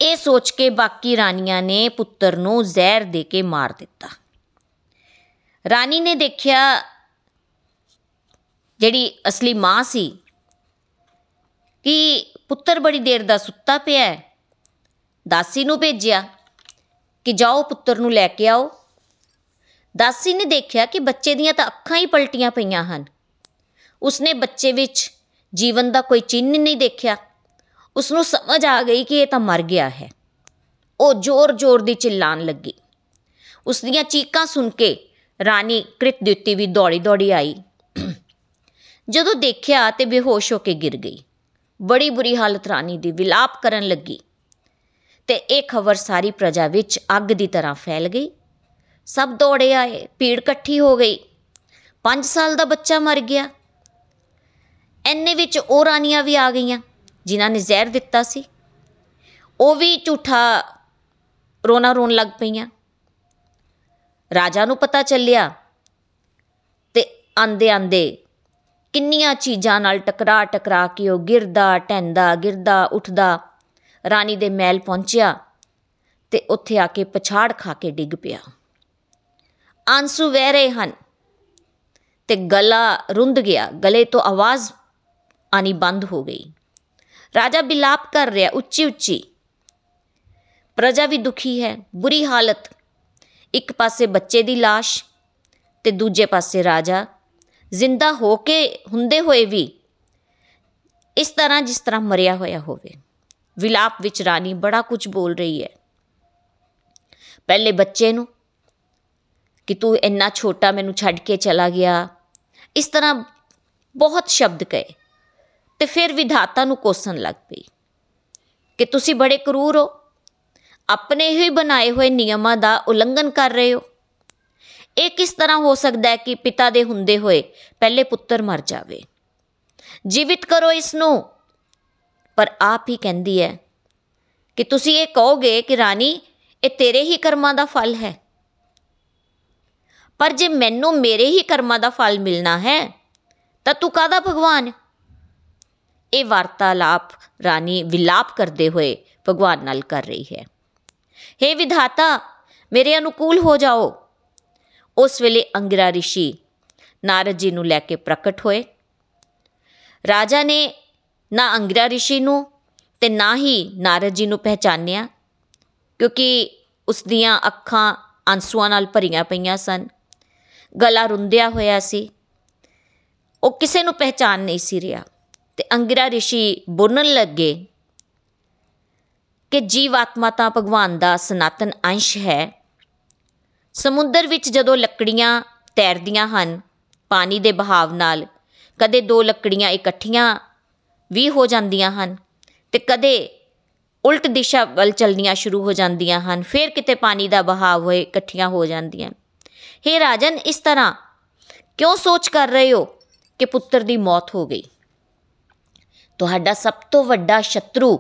ਇਹ ਸੋਚ ਕੇ ਬਾਕੀ ਰਾਣੀਆਂ ਨੇ ਪੁੱਤਰ ਨੂੰ ਜ਼ਹਿਰ ਦੇ ਕੇ ਮਾਰ ਦਿੱਤਾ। ਰਾਣੀ ਨੇ ਦੇਖਿਆ ਜਿਹੜੀ ਅਸਲੀ ਮਾਂ ਸੀ ਕਿ ਪੁੱਤਰ ਬੜੀ ਦੇਰ ਦਾ ਸੁੱਤਾ ਪਿਆ ਹੈ। ਦਾਸੀ ਨੂੰ ਭੇਜਿਆ ਕਿ ਜਾਓ ਪੁੱਤਰ ਨੂੰ ਲੈ ਕੇ ਆਓ। ਦਾਸੀ ਨੇ ਦੇਖਿਆ ਕਿ ਬੱਚੇ ਦੀਆਂ ਤਾਂ ਅੱਖਾਂ ਹੀ ਪਲਟੀਆਂ ਪਈਆਂ ਹਨ। ਉਸਨੇ ਬੱਚੇ ਵਿੱਚ ਜੀਵਨ ਦਾ ਕੋਈ ਚਿੰਨ ਨਹੀਂ ਦੇਖਿਆ। ਉਸ ਨੂੰ ਸਮਝ ਆ ਗਈ ਕਿ ਇਹ ਤਾਂ ਮਰ ਗਿਆ ਹੈ। ਉਹ ਜ਼ੋਰ-ਜ਼ੋਰ ਦੀ ਚਿল্ਲਾਣ ਲੱਗੀ। ਉਸ ਦੀਆਂ ਚੀਕਾਂ ਸੁਣ ਕੇ ਰਾਣੀ ਕ੍ਰਿਤਦਿੱਤੀ ਵੀ ਦੌੜੀ-ਦੌੜੀ ਆਈ। ਜਦੋਂ ਦੇਖਿਆ ਤੇ ਬੇਹੋਸ਼ ਹੋ ਕੇ ਗਿਰ ਗਈ। ਬੜੀ ਬੁਰੀ ਹਾਲਤ ਰਾਣੀ ਦੀ ਵਿਲਾਪ ਕਰਨ ਲੱਗੀ। ਤੇ ਇਹ ਖਬਰ ਸਾਰੀ ਪ੍ਰਜਾ ਵਿੱਚ ਅੱਗ ਦੀ ਤਰ੍ਹਾਂ ਫੈਲ ਗਈ। ਸਭ ਦੌੜੇ ਆਏ, ਭੀੜ ਇਕੱਠੀ ਹੋ ਗਈ। 5 ਸਾਲ ਦਾ ਬੱਚਾ ਮਰ ਗਿਆ। ਐਨੇ ਵਿੱਚ ਉਹ ਰਾਣੀਆਂ ਵੀ ਆ ਗਈਆਂ। ਜਿਨ੍ਹਾਂ ਨੇ ਜ਼ਹਿਰ ਦਿੱਤਾ ਸੀ, ਉਹ ਵੀ ਝੂਠਾ ਰੋਣਾ ਰੋਣ ਲੱਗ ਪਈਆਂ। ਰਾਜਾ ਨੂੰ ਪਤਾ ਚੱਲਿਆ ਤੇ ਆਂਦੇ ਆਂਦੇ ਕਿੰਨੀਆਂ ਚੀਜ਼ਾਂ ਨਾਲ ਟਕਰਾ ਟਕਰਾ ਕੇ ਉਹ ਗਿਰਦਾ ਟੈਂਦਾ ਗਿਰਦਾ, ਉੱਠਦਾ, ਰਾਣੀ ਦੇ ਮਹਿਲ ਪਹੁੰਚਿਆ ਤੇ ਉੱਥੇ ਆ ਕੇ ਪਛਾੜ ਖਾ ਕੇ ਡਿੱਗ ਪਿਆ। ਆਂਸੂ ਵਹਿ ਰਹੇ ਹਨ ਤੇ ਗਲਾ ਰੁੰਦ ਗਿਆ, ਗਲੇ ਤੋਂ ਆਵਾਜ਼ ਆਣੀ ਬੰਦ ਹੋ ਗਈ। ਰਾਜਾ ਬਿਲਾਪ ਕਰ ਰਿਹਾ, ਉੱਚੀ ਉੱਚੀ। ਪ੍ਰਜਾ ਵੀ ਦੁਖੀ ਹੈ, ਬੁਰੀ ਹਾਲਤ। ਇੱਕ ਪਾਸੇ ਬੱਚੇ ਦੀ লাশ ਤੇ ਦੂਜੇ ਪਾਸੇ ਰਾਜਾ। ਜ਼ਿੰਦਾ ਹੋ ਕੇ ਹੁੰਦੇ ਹੋਏ ਵੀ ਇਸ ਤਰ੍ਹਾਂ ਜਿਸ ਤਰ੍ਹਾਂ ਮਰਿਆ ਹੋਇਆ ਹੋਵੇ। ਵਿਲਾਪ ਵਿੱਚ ਰਾਣੀ ਬੜਾ ਕੁਝ ਬੋਲ ਰਹੀ ਹੈ। ਪਹਿਲੇ ਬੱਚੇ ਨੂੰ ਕਿ ਤੂੰ ਇੰਨਾ ਛੋਟਾ ਮੈਨੂੰ ਛੱਡ ਕੇ ਚਲਾ ਗਿਆ। ਇਸ ਤਰ੍ਹਾਂ ਬਹੁਤ ਸ਼ਬਦ ਕਹੇ। ਤੇ ਫਿਰ ਵਿਧਾਤਾ ਨੂੰ ਕੋਸਣ ਲੱਗ ਪਈ ਕਿ ਤੁਸੀਂ ਬੜੇ ਕਰੂਰ ਹੋ। ਆਪਣੇ ਹੀ ਬਣਾਏ ਹੋਏ ਨਿਯਮਾਂ ਦਾ ਉਲੰਘਣ ਕਰ ਰਹੇ ਹੋ। ਇਹ ਕਿਸ ਤਰ੍ਹਾਂ ਹੋ ਸਕਦਾ ਹੈ ਕਿ ਪਿਤਾ ਦੇ ਹੁੰਦੇ ਹੋਏ ਪਹਿਲੇ ਪੁੱਤਰ ਮਰ ਜਾਵੇ? ਜੀਵਿਤ ਕਰੋ ਇਸ ਨੂੰ ਪਰ ਆਪ ਹੀ ਕਹਿੰਦੀ ਹੈ ਕਿ ਤੁਸੀਂ ਇਹ ਕਹੋਗੇ ਕਿ ਰਾਣੀ, ਇਹ ਤੇਰੇ ਹੀ ਕਰਮਾਂ ਦਾ ਫਲ ਹੈ। ਪਰ ਜੇ ਮੈਨੂੰ ਮੇਰੇ ਹੀ ਕਰਮਾਂ ਦਾ ਫਲ ਮਿਲਣਾ ਹੈ, ਤਾਂ ਤੂੰ ਕਾਦਾ ਭਗਵਾਨ? ਇਹ ਵਾਰਤਾਲਾਪ ਰਾਣੀ ਵਿਲਾਪ ਕਰਦੇ ਹੋਏ ਭਗਵਾਨ ਨਾਲ ਕਰ ਰਹੀ ਹੈ हे ਵਿਧਾਤਾ ਮੇਰੇ ਅਨੁਕੂਲ ਹੋ ਜਾਓ ਉਸ ਵੇਲੇ ਅੰਗਿਰਾ ઋષਿ ਨਾਰਦ ਜੀ ਨੂੰ ਲੈ ਕੇ ਪ੍ਰਕਟ ਹੋਏ ਰਾਜਾ ਨੇ ਨਾ ਅੰਗਿਰਾ ઋષਿ ਨੂੰ ਤੇ ਨਾ ਹੀ ਨਾਰਦ ਜੀ ਨੂੰ ਪਹਿਚਾਨਿਆ ਕਿਉਂਕਿ ਉਸ ਦੀਆਂ ਅੱਖਾਂ ਅੰਸੂਆਂ ਨਾਲ ਭਰੀਆਂ ਪਈਆਂ ਸਨ ਗਲਾ ਰੁੰਦਿਆ ਹੋਇਆ ਸੀ ਉਹ ਕਿਸੇ ਨੂੰ ਪਹਿਚਾਨ ਨਹੀਂ ਸੀ ਰਿਹਾ ਤੇ ਅੰਗਿਰਾ ઋષਿ ਬੋਲਣ ਲੱਗੇ ਕਿ ਜੀਵਾਤਮਾ ਤਾਂ ਭਗਵਾਨ ਦਾ ਸਨਾਤਨ ਅੰਸ਼ ਹੈ ਸਮੁੰਦਰ ਵਿੱਚ ਜਦੋਂ ਲੱਕੜੀਆਂ ਤੈਰਦੀਆਂ ਹਨ ਪਾਣੀ ਦੇ ਬਹਾਵ ਨਾਲ ਕਦੇ ਦੋ ਲੱਕੜੀਆਂ ਇਕੱਠੀਆਂ ਵੀ ਹੋ ਜਾਂਦੀਆਂ ਹਨ ਤੇ ਕਦੇ ਉਲਟ ਦਿਸ਼ਾ ਵੱਲ ਚੱਲਣੀਆਂ ਸ਼ੁਰੂ ਹੋ ਜਾਂਦੀਆਂ ਹਨ ਫਿਰ ਕਿਤੇ ਪਾਣੀ ਦਾ ਬਹਾਵ ਹੋਏ ਇਕੱਠੀਆਂ ਹੋ ਜਾਂਦੀਆਂ हे ਰਾਜਨ ਇਸ ਤਰ੍ਹਾਂ ਕਿਉਂ ਸੋਚ ਕਰ ਰਹੇ ਹੋ ਕਿ ਪੁੱਤਰ ਦੀ ਮੌਤ ਹੋ ਗਈ ਤੁਹਾਡਾ ਸਭ ਤੋਂ ਵੱਡਾ ਸ਼ਤਰੂ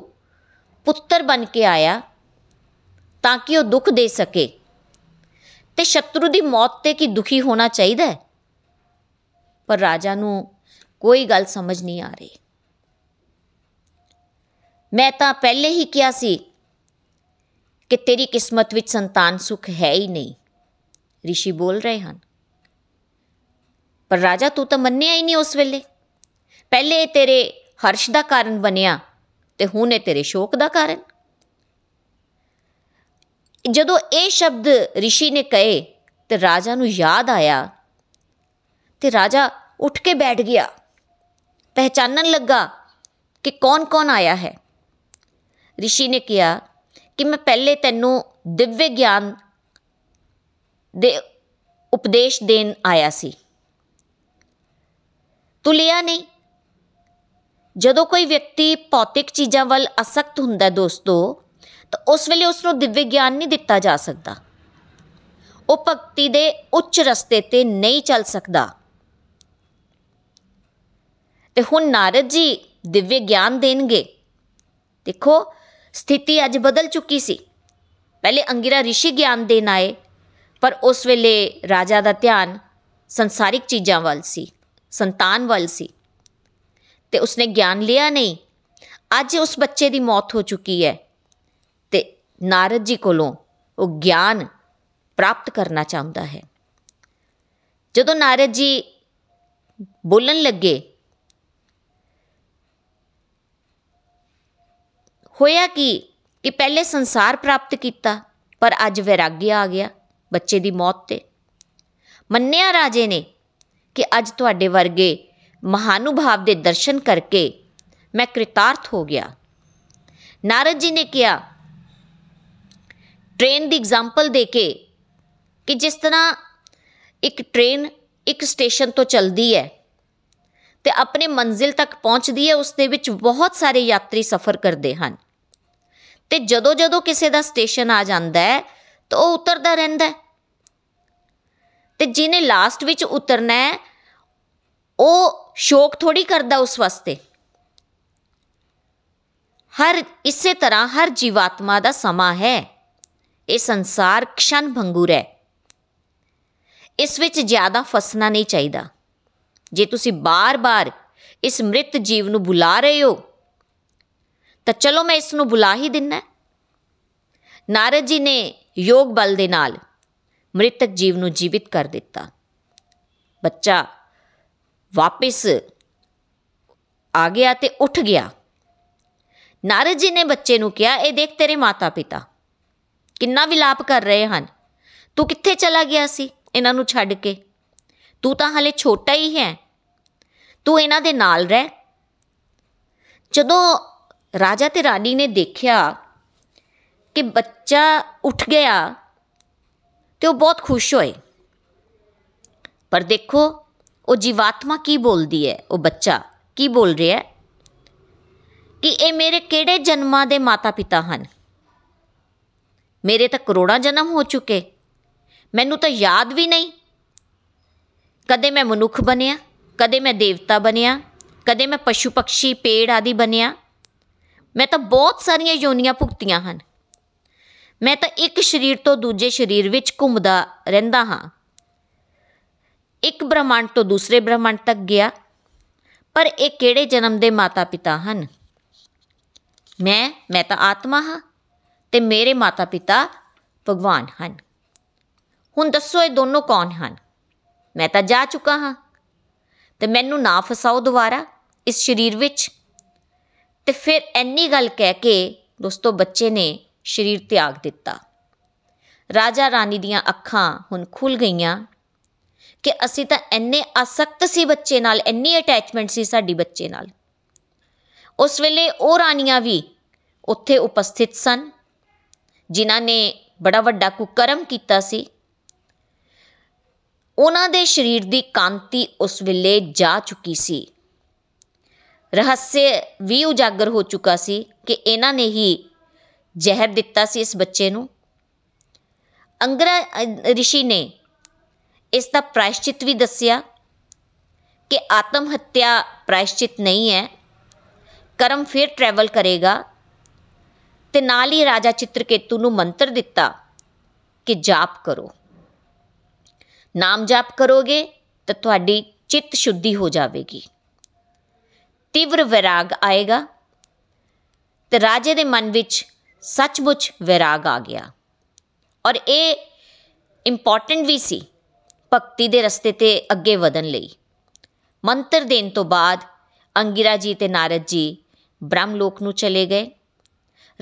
ਪੁੱਤਰ ਬਣ ਕੇ ਆਇਆ ਤਾਂ ਕਿ ਉਹ ਦੁੱਖ ਦੇ ਸਕੇ। ਤੇ ਸ਼ਤਰੂ ਦੀ ਮੌਤ ਤੇ ਕੀ ਦੁਖੀ ਹੋਣਾ ਚਾਹੀਦਾ ਹੈ? ਪਰ ਰਾਜਾ ਨੂੰ ਕੋਈ ਗੱਲ ਸਮਝ ਨਹੀਂ ਆ ਰਹੀ। ਮੈਂ ਤਾਂ ਪਹਿਲੇ ਹੀ ਕਿਹਾ ਸੀ ਕਿ ਤੇਰੀ ਕਿਸਮਤ ਵਿੱਚ ਸੰਤਾਨ ਸੁਖ ਹੈ ਹੀ ਨਹੀਂ। ઋષਿ ਬੋਲ ਰਹੇ ਹਨ। ਪਰ ਰਾਜਾ ਤੂੰ ਤਾਂ ਮੰਨਿਆ ਹੀ ਨਹੀਂ ਉਸ ਵੇਲੇ। ਪਹਿਲੇ ਤੇਰੇ ਹਰਸ਼ ਦਾ ਕਾਰਨ ਬਣਿਆ ਤੇ ਹੁਣ ਇਹ ਤੇਰੇ ਸ਼ੋਕ ਦਾ ਕਾਰਨ ਜਦੋਂ ਇਹ ਸ਼ਬਦ ઋષਿ ਨੇ ਕਹੇ ਤੇ ਰਾਜਾ ਨੂੰ ਯਾਦ ਆਇਆ ਤੇ ਰਾਜਾ ਉੱਠ ਕੇ ਬੈਠ ਗਿਆ ਪਹਿਚਾਨਣ ਲੱਗਾ ਕਿ ਕੌਣ-ਕੌਣ ਆਇਆ ਹੈ ઋષਿ ਨੇ ਕਿਹਾ ਕਿ ਮੈਂ ਪਹਿਲੇ ਤੈਨੂੰ ਦਿਵਯ ਗਿਆਨ ਦੇ ਉਪਦੇਸ਼ ਦੇਣ ਆਇਆ ਸੀ ਤੂੰ ਲਿਆ ਨਹੀਂ ਜਦੋਂ ਕੋਈ ਵਿਅਕਤੀ ਭੌਤਿਕ ਚੀਜ਼ਾਂ ਵੱਲ ਅਸਕਤ ਹੁੰਦਾ ਦੋਸਤੋ, ਤਾਂ ਉਸ ਵੇਲੇ ਉਸ ਨੂੰ ਦਿਵਯ ਗਿਆਨ ਨਹੀਂ ਦਿੱਤਾ ਜਾ ਸਕਦਾ। ਉਹ ਭਗਤੀ ਦੇ ਉੱਚ ਰਸਤੇ ਤੇ ਨਹੀਂ ਚੱਲ ਸਕਦਾ। ਤੇ ਹੁਣ ਨਾਰਦ ਜੀ ਦਿਵਯ ਗਿਆਨ ਦੇਣਗੇ। ਦੇਖੋ, ਸਥਿਤੀ ਅੱਜ ਬਦਲ ਚੁੱਕੀ ਸੀ। ਪਹਿਲੇ ਅੰਗਿਰਾ ઋષਿ ਗਿਆਨ ਦੇਣ ਆਏ, ਪਰ ਉਸ ਵੇਲੇ ਰਾਜਾ ਦਾ ਧਿਆਨ ਸੰਸਾਰਿਕ ਚੀਜ਼ਾਂ ਵੱਲ ਸੀ, ਸੰਤਾਨ ਵੱਲ ਸੀ। ਤੇ ਉਸਨੇ ਗਿਆਨ ਲਿਆ ਨਹੀਂ। ਅੱਜ ਉਸ ਬੱਚੇ ਦੀ ਮੌਤ ਹੋ ਚੁੱਕੀ ਹੈ। ਤੇ ਨਾਰਦ ਜੀ ਕੋਲੋਂ ਉਹ ਗਿਆਨ ਪ੍ਰਾਪਤ ਕਰਨਾ ਚਾਹੁੰਦਾ ਹੈ। ਜਦੋਂ ਨਾਰਦ ਜੀ ਬੋਲਣ ਲੱਗੇ, ਹੋਇਆ ਕੀ ਕਿ ਪਹਿਲੇ ਸੰਸਾਰ ਪ੍ਰਾਪਤ ਕੀਤਾ, ਪਰ ਅੱਜ ਵੈਰਾਗੀ ਆ ਗਿਆ ਬੱਚੇ ਦੀ ਮੌਤ ਤੇ। ਮੰਨਿਆ ਰਾਜੇ ਨੇ ਕਿ ਅੱਜ ਤੁਹਾਡੇ ਵਰਗੇ ਮਹਾਨੁਭਾਵ ਦੇ ਦਰਸ਼ਨ ਕਰਕੇ ਮੈਂ ਕ੍ਰਿਤਾਰਥ ਹੋ ਗਿਆ। ਨਾਰਦ ਜੀ ਨੇ ਕਿਹਾ ਟ੍ਰੇਨ ਦੀ ਐਗਜ਼ਾਮਪਲ ਦੇ ਕੇ ਕਿ ਜਿਸ ਤਰ੍ਹਾਂ ਇੱਕ ਟ੍ਰੇਨ ਇੱਕ ਸਟੇਸ਼ਨ ਤੋਂ ਚੱਲਦੀ ਹੈ ਤੇ ਆਪਣੇ ਮੰਜ਼ਿਲ ਤੱਕ ਪਹੁੰਚਦੀ ਹੈ, ਉਸ ਦੇ ਵਿੱਚ ਬਹੁਤ ਸਾਰੇ ਯਾਤਰੀ ਸਫ਼ਰ ਕਰਦੇ ਹਨ। ਤੇ ਜਦੋਂ ਜਦੋਂ ਕਿਸੇ ਦਾ ਸਟੇਸ਼ਨ ਆ ਜਾਂਦਾ ਹੈ, ਤਾਂ ਉਹ ਉਤਰਦਾ ਰਹਿੰਦਾ ਹੈ। ਤੇ ਜਿਹਨੇ ਲਾਸਟ ਵਿੱਚ ਉਤਰਨਾ ਹੈ ਉਹ ਸ਼ੋਕ ਥੋੜੀ ਕਰਦਾ ਉਸ ਵਾਸਤੇ। ਹਰ ਇਸੇ ਤਰ੍ਹਾਂ ਹਰ ਜੀਵਾਤਮਾ ਦਾ ਸਮਾਂ ਹੈ। ਇਹ ਸੰਸਾਰ ਕਸ਼ਨ ਭੰਗੁਰ ਹੈ। ਇਸ ਵਿੱਚ ਜ਼ਿਆਦਾ ਫਸਣਾ ਨਹੀਂ ਚਾਹੀਦਾ। ਜੇ ਤੁਸੀਂ ਬਾਰ-ਬਾਰ ਇਸ ਮ੍ਰਿਤ ਜੀਵ ਨੂੰ ਬੁਲਾ ਰਹੇ ਹੋ, ਤਾਂ ਚਲੋ ਮੈਂ ਇਸ ਨੂੰ ਬੁਲਾ ਹੀ ਦਿੰਨਾ ਨਾਰਦ ਜੀ ਨੇ ਯੋਗ ਬਲ ਦੇ ਨਾਲ ਮ੍ਰਿਤਕ ਜੀਵ ਨੂੰ ਜੀਵਿਤ ਕਰ ਦਿੱਤਾ। ਬੱਚਾ ਵਾਪਿਸ ਆ ਗਿਆ ਤੇ ਉੱਠ ਗਿਆ। ਨਾਰਦ ਜੀ ਨੇ ਬੱਚੇ ਨੂੰ ਕਿਹਾ, ਇਹ ਦੇਖ ਤੇਰੇ ਮਾਤਾ ਪਿਤਾ ਕਿੰਨਾ ਵਿਲਾਪ ਕਰ ਰਹੇ ਹਨ। ਤੂੰ ਕਿੱਥੇ ਚਲਾ ਗਿਆ ਸੀ ਇਹਨਾਂ ਨੂੰ ਛੱਡ ਕੇ? ਤੂੰ ਤਾਂ ਹਲੇ ਛੋਟਾ ਹੀ ਹੈ। ਤੂੰ ਇਹਨਾਂ ਦੇ ਨਾਲ ਰਹਿ। ਜਦੋਂ ਰਾਜਾ ਤੇ ਰਾਣੀ ਨੇ ਦੇਖਿਆ ਕਿ ਬੱਚਾ ਉੱਠ ਗਿਆ ਤੇ ਉਹ ਬਹੁਤ ਖੁਸ਼ ਹੋਏ। ਪਰ ਦੇਖੋ ਉਹ ਜੀਵਾਤਮਾ ਕੀ ਬੋਲਦੀ ਹੈ? ਉਹ ਬੱਚਾ ਕੀ ਬੋਲ ਰਿਹਾ ਹੈ? ਕਿ ਇਹ ਮੇਰੇ ਕਿਹੜੇ ਜਨਮਾਂ ਦੇ ਮਾਤਾ ਪਿਤਾ ਹਨ? ਮੇਰੇ ਤਾਂ ਕਰੋੜਾਂ ਜਨਮ ਹੋ ਚੁੱਕੇ। ਮੈਨੂੰ ਤਾਂ ਯਾਦ ਵੀ ਨਹੀਂ। ਕਦੇ ਮੈਂ ਮਨੁੱਖ ਬਣਿਆ, ਕਦੇ ਮੈਂ ਦੇਵਤਾ ਬਣਿਆ, ਕਦੇ ਮੈਂ ਪਸ਼ੂ ਪਕਸ਼ੀ, ਪੇੜ ਆਦਿ ਬਣਿਆ। ਮੈਂ ਤਾਂ ਬਹੁਤ ਸਾਰੀਆਂ ਯੋਨੀਆਂ ਭੁਗਤੀਆਂ ਹਨ। ਮੈਂ ਤਾਂ ਇੱਕ ਸਰੀਰ ਤੋਂ ਦੂਜੇ ਸਰੀਰ ਵਿੱਚ ਘੁੰਮਦਾ ਰਹਿੰਦਾ ਹਾਂ। ਇੱਕ ਬ੍ਰਹਮੰਡ ਤੋਂ ਦੂਸਰੇ ਬ੍ਰਹਮੰਡ ਤੱਕ ਗਿਆ, ਪਰ ਇਹ ਕਿਹੜੇ ਜਨਮ ਦੇ ਮਾਤਾ ਪਿਤਾ ਹਨ? ਮੈਂ ਮੈਂ ਤਾਂ ਆਤਮਾ ਹਾਂ ਤੇ ਮੇਰੇ ਮਾਤਾ ਪਿਤਾ ਭਗਵਾਨ ਹਨ। ਹੁਣ ਦੱਸੋ ਇਹ ਦੋਨੋਂ ਕੌਣ ਹਨ? ਮੈਂ ਤਾਂ ਜਾ ਚੁੱਕਾ ਹਾਂ ਤੇ ਮੈਨੂੰ ਨਾ ਫਸਾਓ ਦੁਬਾਰਾ ਇਸ ਸਰੀਰ ਵਿੱਚ। ਤੇ ਫਿਰ ਐਨੀ ਗੱਲ ਕਹਿ ਕੇ ਦੋਸਤੋ ਬੱਚੇ ਨੇ ਸਰੀਰ ਤਿਆਗ ਦਿੱਤਾ। ਰਾਜਾ ਰਾਣੀ ਦੀਆਂ ਅੱਖਾਂ ਹੁਣ ਖੁੱਲ ਗਈਆਂ ਕਿ ਅਸੀਂ ਤਾਂ ਇੰਨੇ ਆਸਕਤ ਸੀ ਬੱਚੇ ਨਾਲ, ਇੰਨੀ ਅਟੈਚਮੈਂਟ ਸੀ ਸਾਡੀ ਬੱਚੇ ਨਾਲ। ਉਸ ਵੇਲੇ ਉਹ ਰਾਣੀਆਂ ਵੀ ਉੱਥੇ ਉਪਸਥਿਤ ਸਨ, ਜਿਨ੍ਹਾਂ ਨੇ ਬੜਾ ਵੱਡਾ ਕੁਕਰਮ ਕੀਤਾ ਸੀ। ਉਹਨਾਂ ਦੇ ਸਰੀਰ ਦੀ ਕਾਂਤੀ ਉਸ ਵੇਲੇ ਜਾ ਚੁੱਕੀ ਸੀ। ਰਹੱਸੇ ਵੀ ਉਜਾਗਰ ਹੋ ਚੁੱਕਾ ਸੀ ਕਿ ਇਹਨਾਂ ਨੇ ਹੀ ਜ਼ਹਿਰ ਦਿੱਤਾ ਸੀ ਇਸ ਬੱਚੇ ਨੂੰ। ਅੰਗਰਾ ਰਿਸ਼ੀ ਨੇ ਇਸ ਦਾ ਪ੍ਰਾਇਸ਼ਚਿਤ ਵੀ ਦੱਸਿਆ ਕਿ ਆਤਮ ਹੱਤਿਆ ਪ੍ਰਾਇਸ਼ਚਿਤ ਨਹੀਂ ਹੈ। ਕਰਮ ਫਿਰ ਟਰੈਵਲ ਕਰੇਗਾ ਤੇ ਨਾਲ ਹੀ ਰਾਜਾ ਚਿੱਤਰਕੇਤੂ ਨੂੰ ਮੰਤਰ ਦਿੱਤਾ ਕਿ ਜਾਪ ਕਰੋ। ਨਾਮ ਜਾਪ ਕਰੋਗੇ ਤਾਂ ਤੁਹਾਡੀ ਚਿੱਤ ਸ਼ੁੱਧੀ ਹੋ ਜਾਵੇਗੀ। ਤੀਵਰ ਵਿਰਾਗ ਆਏਗਾ ਤੇ ਰਾਜੇ ਦੇ ਮਨ ਵਿੱਚ ਸੱਚਮੁੱਚ ਵਿਰਾਗ ਆ ਗਿਆ। ਔਰ ਇਹ ਇੰਪੋਰਟੈਂਟ ਵੀ ਸੀ ਭਗਤੀ ਦੇ ਰਸਤੇ ਤੇ ਅੱਗੇ ਵਧਣ ਲਈ। ਮੰਤਰ ਦੇਣ ਤੋਂ ਬਾਅਦ ਅੰਗਿਰਾ ਜੀ ਤੇ ਨਾਰਦ ਜੀ ਬ੍ਰਹਮ ਲੋਕ ਨੂੰ ਚਲੇ ਗਏ।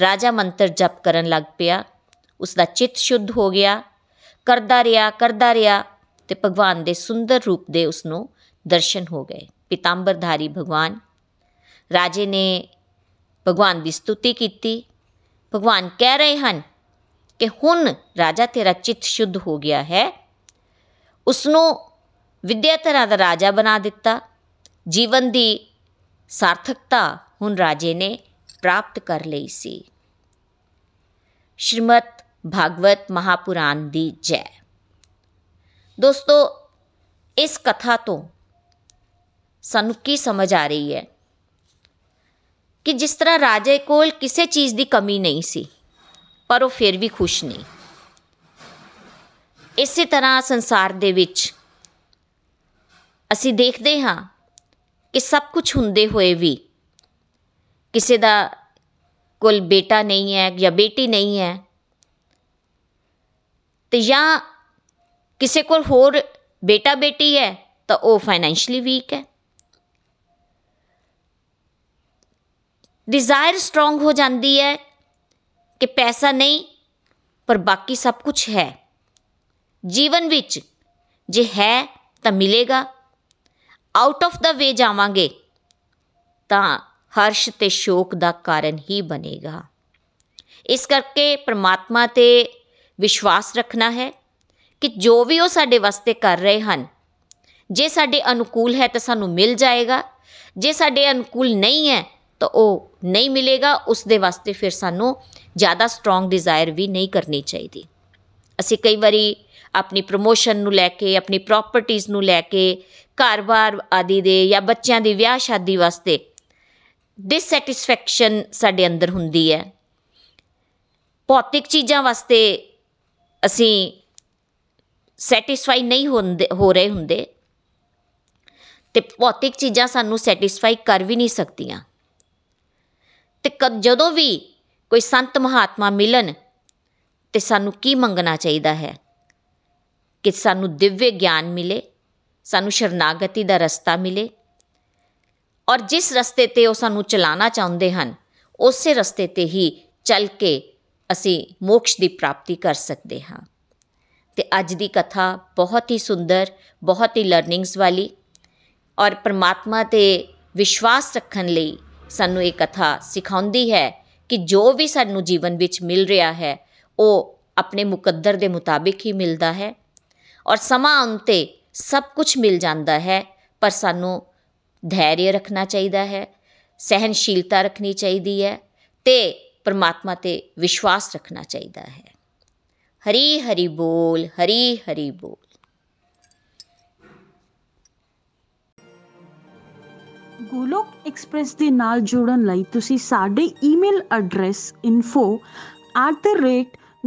ਰਾਜਾ ਮੰਤਰ ਜਪ ਕਰਨ ਲੱਗ ਪਿਆ। ਉਸ ਦਾ ਚਿੱਤ ਸ਼ੁੱਧ ਹੋ ਗਿਆ। ਕਰਦਾ ਰਿਹਾ ਕਰਦਾ ਰਿਹਾ ਤੇ ਭਗਵਾਨ ਦੇ ਸੁੰਦਰ ਰੂਪ ਦੇ ਉਸ ਨੂੰ ਦਰਸ਼ਨ ਹੋ ਗਏ। ਪਿਤਾੰਬਰਧਾਰੀ ਭਗਵਾਨ, ਰਾਜੇ ਨੇ ਭਗਵਾਨ ਦੀ ਸਤੁਤੀ ਕੀਤੀ। ਭਗਵਾਨ ਕਹਿ ਰਹੇ ਹਨ ਕਿ ਹੁਣ ਰਾਜਾ ਤੇਰਾ ਚਿੱਤ ਸ਼ੁੱਧ ਹੋ ਗਿਆ ਹੈ। ਉਸ ਨੂੰ ਵਿਦਿਆ ਤਰ੍ਹਾਂ ਦਾ ਰਾਜਾ ਬਣਾ ਦਿੱਤਾ। ਜੀਵਨ ਦੀ ਸਾਰਥਕਤਾ ਹੁਣ ਰਾਜੇ ਨੇ ਪ੍ਰਾਪਤ ਕਰ ਲਈ ਸੀ। ਸ਼੍ਰੀਮਦ ਭਾਗਵਤ ਮਹਾਪੁਰਾਣ ਦੀ ਜੈ। ਦੋਸਤੋ, ਇਸ ਕਥਾ ਤੋਂ ਸਾਨੂੰ ਕੀ ਸਮਝ ਆ ਰਹੀ ਹੈ ਕਿ ਜਿਸ ਤਰ੍ਹਾਂ ਰਾਜੇ ਕੋਲ ਕਿਸੇ ਚੀਜ਼ ਦੀ ਕਮੀ ਨਹੀਂ ਸੀ, ਪਰ ਉਹ ਫਿਰ ਵੀ ਖੁਸ਼ ਨਹੀਂ। ਇਸੇ ਤਰ੍ਹਾਂ ਸੰਸਾਰ ਦੇ ਵਿੱਚ ਅਸੀਂ ਦੇਖਦੇ ਹਾਂ ਕਿ ਸਭ ਕੁਝ ਹੁੰਦੇ ਹੋਏ ਵੀ ਕਿਸੇ ਦਾ ਕੋਲ ਬੇਟਾ ਨਹੀਂ ਹੈ ਜਾਂ ਬੇਟੀ ਨਹੀਂ ਹੈ ਤੇ ਜਾਂ ਕਿਸੇ ਕੋਲ ਹੋਰ ਬੇਟਾ ਬੇਟੀ ਹੈ ਤਾਂ ਉਹ ਫਾਈਨੈਂਸ਼ਲੀ ਵੀਕ ਹੈ। ਡਿਜ਼ਾਇਰ ਸਟਰੋਂਗ ਹੋ ਜਾਂਦੀ ਹੈ ਕਿ ਪੈਸਾ ਨਹੀਂ, ਪਰ ਬਾਕੀ ਸਭ ਕੁਝ ਹੈ। ਜੀਵਨ ਵਿੱਚ। ਜੇ ਹੈ ਤਾਂ ਮਿਲੇਗਾ। ਆਊਟ ਆਫ ਦਾ ਵੇ ਜਾਵਾਂਗੇ, ਤਾਂ ਹਰਸ਼ ਤੇ ਸ਼ੋਕ ਦਾ ਕਾਰਨ ਹੀ ਬਣੇਗਾ। ਇਸ ਕਰਕੇ ਪ੍ਰਮਾਤਮਾ ਤੇ ਵਿਸ਼ਵਾਸ ਰੱਖਣਾ ਹੈ ਕਿ ਜੋ ਵੀ ਉਹ ਸਾਡੇ ਵਾਸਤੇ ਕਰ ਰਹੇ ਹਨ, ਜੇ ਸਾਡੇ ਅਨੁਕੂਲ ਹੈ ਤਾਂ ਸਾਨੂੰ ਮਿਲ ਜਾਏਗਾ। ਜੇ ਸਾਡੇ ਅਨੁਕੂਲ ਨਹੀਂ ਹੈ ਤਾਂ ਉਹ ਨਹੀਂ ਮਿਲੇਗਾ। ਉਸ ਦੇ ਵਾਸਤੇ ਫਿਰ ਸਾਨੂੰ ਜ਼ਿਆਦਾ ਸਟਰੋਂਗ ਡਿਜ਼ਾਇਰ ਵੀ ਨਹੀਂ ਕਰਨੀ ਚਾਹੀਦੀ। ਅਸੀਂ ਕਈ ਵਾਰੀ ਆਪਣੀ ਪ੍ਰੋਮੋਸ਼ਨ ਨੂੰ ਲੈ ਕੇ, ਆਪਣੀ ਪ੍ਰਾਪਰਟੀਆਂ ਨੂੰ ਲੈ ਕੇ, ਘਰ-ਬਾਰ ਆਦਿ ਦੇ ਜਾਂ ਬੱਚਿਆਂ ਦੀ ਵਿਆਹ ਸ਼ਾਦੀ ਵਾਸਤੇ ਡਿਸਸੈਟੀਸਫੈਕਸ਼ਨ ਸਾਡੇ ਅੰਦਰ ਹੁੰਦੀ ਹੈ। ਭੌਤਿਕ ਚੀਜ਼ਾਂ ਵਾਸਤੇ ਅਸੀਂ ਸੈਟੀਸਫਾਈ ਨਹੀਂ ਹੁੰਦੇ, ਹੋ ਰਹੇ ਹੁੰਦੇ ਤੇ ਭੌਤਿਕ ਚੀਜ਼ਾਂ ਸਾਨੂੰ ਸੈਟੀਸਫਾਈ ਕਰ ਵੀ ਨਹੀਂ ਸਕਦੀਆਂ। ਤੇ ਜਦੋਂ ਵੀ ਕੋਈ ਸੰਤ ਮਹਾਤਮਾ ਮਿਲਣ ਤੇ ਸਾਨੂੰ ਕੀ ਮੰਗਣਾ ਚਾਹੀਦਾ ਹੈ? ਕਿ ਸਾਨੂੰ ਦਿਵਯ ਗਿਆਨ ਮਿਲੇ, ਸਾਨੂੰ ਸ਼ਰਨਾਗਤੀ ਦਾ ਰਸਤਾ ਮਿਲੇ। ਔਰ ਜਿਸ ਰਸਤੇ ਤੇ ਉਹ ਸਾਨੂੰ ਚਲਾਣਾ ਚਾਹੁੰਦੇ ਹਨ, ਉਸੇ ਰਸਤੇ ਤੇ ਹੀ ਚੱਲ ਕੇ ਅਸੀਂ ਮੋਕਸ਼ ਦੀ ਪ੍ਰਾਪਤੀ ਕਰ ਸਕਦੇ ਹਾਂ। ਤੇ ਅੱਜ ਦੀ ਕਥਾ ਬਹੁਤ ਹੀ ਸੁੰਦਰ, ਬਹੁਤ ਹੀ ਲਰਨਿੰਗਸ ਵਾਲੀ ਔਰ ਪ੍ਰਮਾਤਮਾ ਤੇ ਵਿਸ਼ਵਾਸ ਰੱਖਣ ਲਈ ਸਾਨੂੰ ਇਹ ਕਥਾ ਸਿਖਾਉਂਦੀ ਹੈ ਕਿ ਜੋ ਵੀ ਸਾਨੂੰ ਜੀਵਨ ਵਿੱਚ ਮਿਲ ਰਿਹਾ ਹੈ, ਉਹ ਆਪਣੇ ਮੁਕੱਦਰ ਦੇ ਮੁਤਾਬਿਕ ਹੀ ਮਿਲਦਾ ਹੈ। ਔਰ ਸਮਾਂ ਆਉਣ 'ਤੇ ਸਭ ਕੁਝ ਮਿਲ ਜਾਂਦਾ ਹੈ, ਪਰ ਸਾਨੂੰ ਧੈਰਯ ਰੱਖਣਾ ਚਾਹੀਦਾ ਹੈ ਸਹਿਨਸ਼ੀਲਤਾ ਰੱਖਣੀ ਚਾਹੀਦੀ ਹੈ ਤੇ ਪਰਮਾਤਮਾ ਤੇ ਵਿਸ਼ਵਾਸ ਰੱਖਣਾ ਚਾਹੀਦਾ ਹੈ। ਹਰੀ ਹਰੀ ਬੋਲ, ਹਰੀ ਹਰੀ ਬੋਲ। ਗੋਲੋਕ ਐਕਸਪ੍ਰੈਸ ਦੇ ਨਾਲ ਜੁੜਨ ਲਈ ਤੁਸੀਂ ਸਾਡੇ ਈਮੇਲ ਐਡਰੈਸ